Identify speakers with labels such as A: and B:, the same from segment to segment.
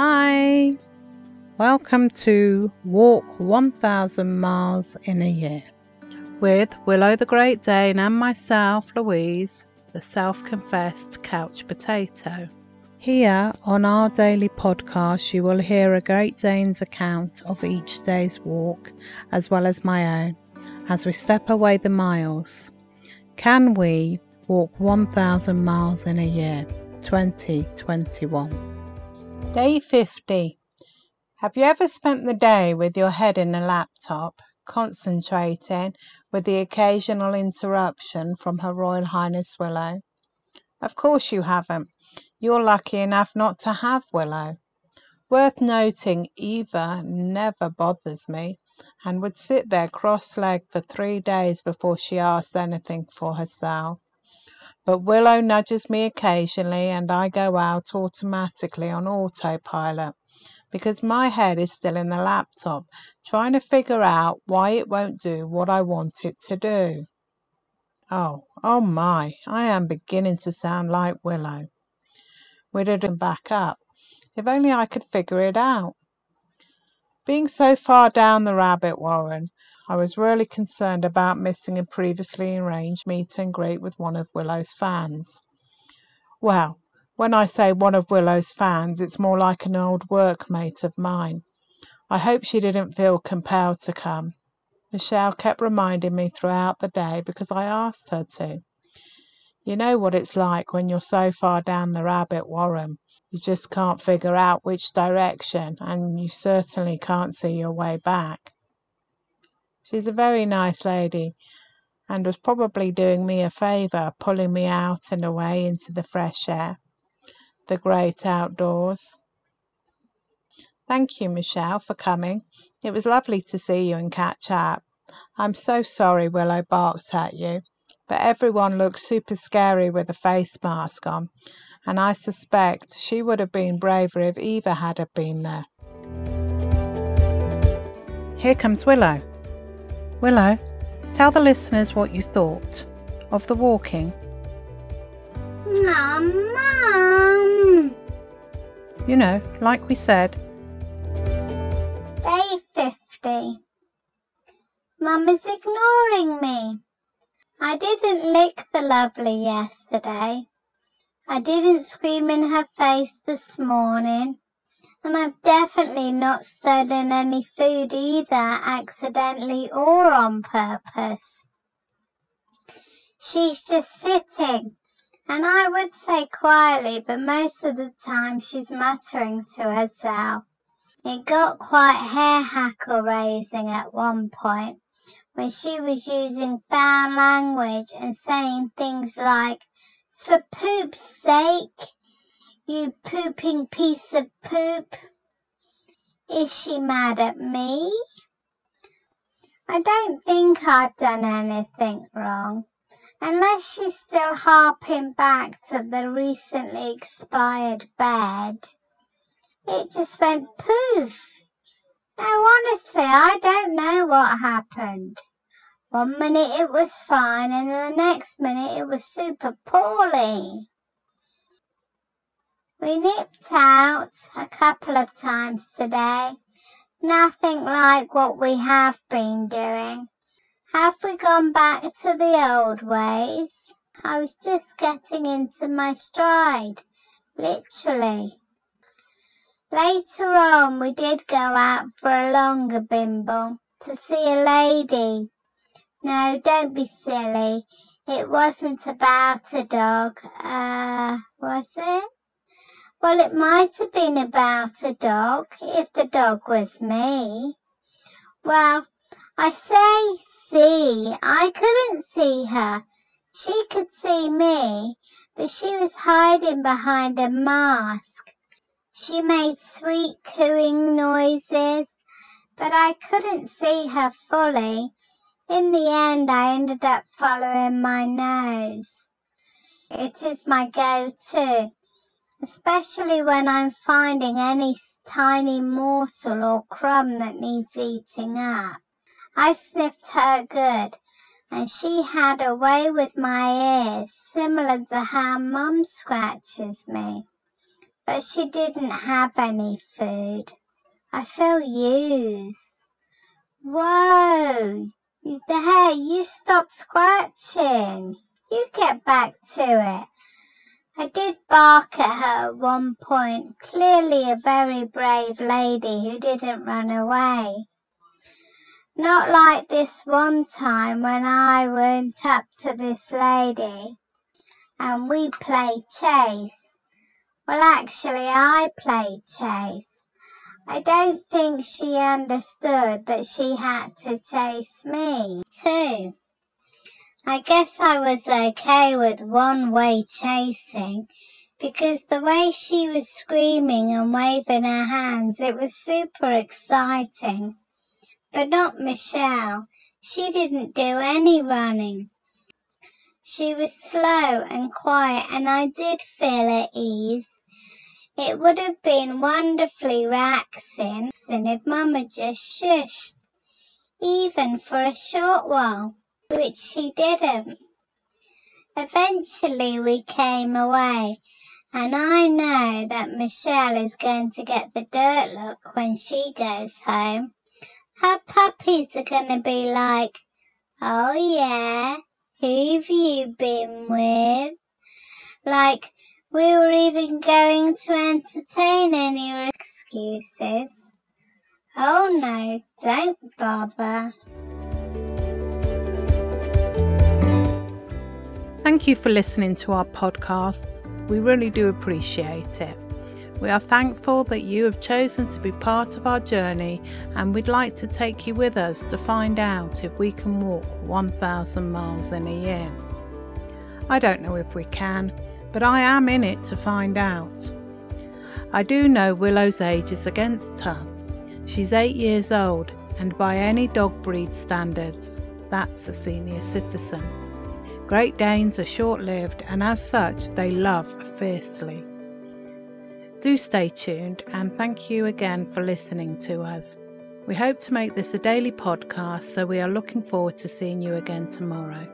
A: Hi, welcome to Walk 1000 Miles in a Year with Willow the Great Dane and myself, Louise, the self confessed couch potato. Here on our daily podcast, you will hear a Great Dane's account of each day's walk as well as my own as we step away the miles. Can we walk 1000 miles in a year? 2021. Day 50. Have you ever spent the day with your head in a laptop, concentrating with the occasional interruption from Her Royal Highness Willow? Of course you haven't. You're lucky enough not to have Willow. Worth noting, Eva never bothers me and would sit there cross legged for three days before she asked anything for herself. But Willow nudges me occasionally and I go out automatically on autopilot because my head is still in the laptop trying to figure out why it won't do what I want it to do. Oh, oh my, I am beginning to sound like Willow. We'd have back up. If only I could figure it out. Being so far down the rabbit warren, I was really concerned about missing a previously arranged meet and greet with one of Willow's fans. Well, when I say one of Willow's fans, it's more like an old workmate of mine. I hope she didn't feel compelled to come. Michelle kept reminding me throughout the day because I asked her to. You know what it's like when you're so far down the rabbit warren, you just can't figure out which direction, and you certainly can't see your way back. She's a very nice lady, and was probably doing me a favour, pulling me out and away into the fresh air, the great outdoors. Thank you, Michelle, for coming. It was lovely to see you and catch up. I'm so sorry Willow barked at you, but everyone looked super scary with a face mask on, and I suspect she would have been braver if Eva had been there. Here comes Willow. Willow, tell the listeners what you thought of the walking.
B: Mum, Mum.
A: You know, like we said.
B: Day 50. Mum is ignoring me. I didn't lick the lovely yesterday. I didn't scream in her face this morning. And I've definitely not stolen any food either, accidentally or on purpose. She's just sitting, and I would say quietly, but most of the time she's muttering to herself. It got quite hair hackle raising at one point when she was using foul language and saying things like, for poop's sake, you pooping piece of poop. Is she mad at me? I don't think I've done anything wrong, unless she's still harping back to the recently expired bed. It just went poof. No, honestly, I don't know what happened. One minute it was fine, and the next minute it was super poorly. We nipped out a couple of times today. Nothing like what we have been doing. Have we gone back to the old ways? I was just getting into my stride, literally. Later on, we did go out for a longer bimble to see a lady. No, don't be silly. It wasn't about a dog. Uh, was it? Well, it might have been about a dog, if the dog was me. Well, I say see, I couldn't see her. She could see me, but she was hiding behind a mask. She made sweet cooing noises, but I couldn't see her fully. In the end, I ended up following my nose. It is my go-to especially when I'm finding any tiny morsel or crumb that needs eating up. I sniffed her good, and she had a way with my ears similar to how Mum scratches me. but she didn't have any food. I feel used. Whoa! There, you stop scratching. You get back to it. I did bark at her at one point, clearly a very brave lady who didn't run away. Not like this one time when I went up to this lady and we played chase. Well, actually, I played chase. I don't think she understood that she had to chase me, too. I guess I was okay with one way chasing because the way she was screaming and waving her hands, it was super exciting. But not Michelle. She didn't do any running. She was slow and quiet, and I did feel at ease. It would have been wonderfully relaxing if Mama just shushed, even for a short while, which she didn't. Eventually we came away, and I know that Michelle is going to get the dirt look when she goes home. Her puppies are going to be like, oh yeah, who've you been with? Like, we were even going to entertain any excuses. Oh no, don't bother.
A: Thank you for listening to our podcast. We really do appreciate it. We are thankful that you have chosen to be part of our journey and we'd like to take you with us to find out if we can walk 1,000 miles in a year. I don't know if we can, but I am in it to find out. I do know Willow's age is against her. She's eight years old, and by any dog breed standards, that's a senior citizen. Great Danes are short lived, and as such, they love fiercely. Do stay tuned and thank you again for listening to us. We hope to make this a daily podcast, so we are looking forward to seeing you again tomorrow.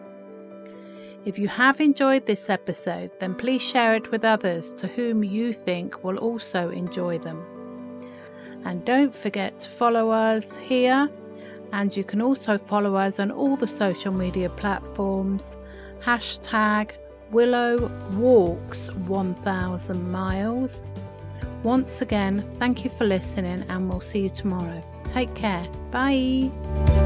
A: If you have enjoyed this episode, then please share it with others to whom you think will also enjoy them. And don't forget to follow us here, and you can also follow us on all the social media platforms. Hashtag Willow Walks 1000 Miles. Once again, thank you for listening, and we'll see you tomorrow. Take care. Bye.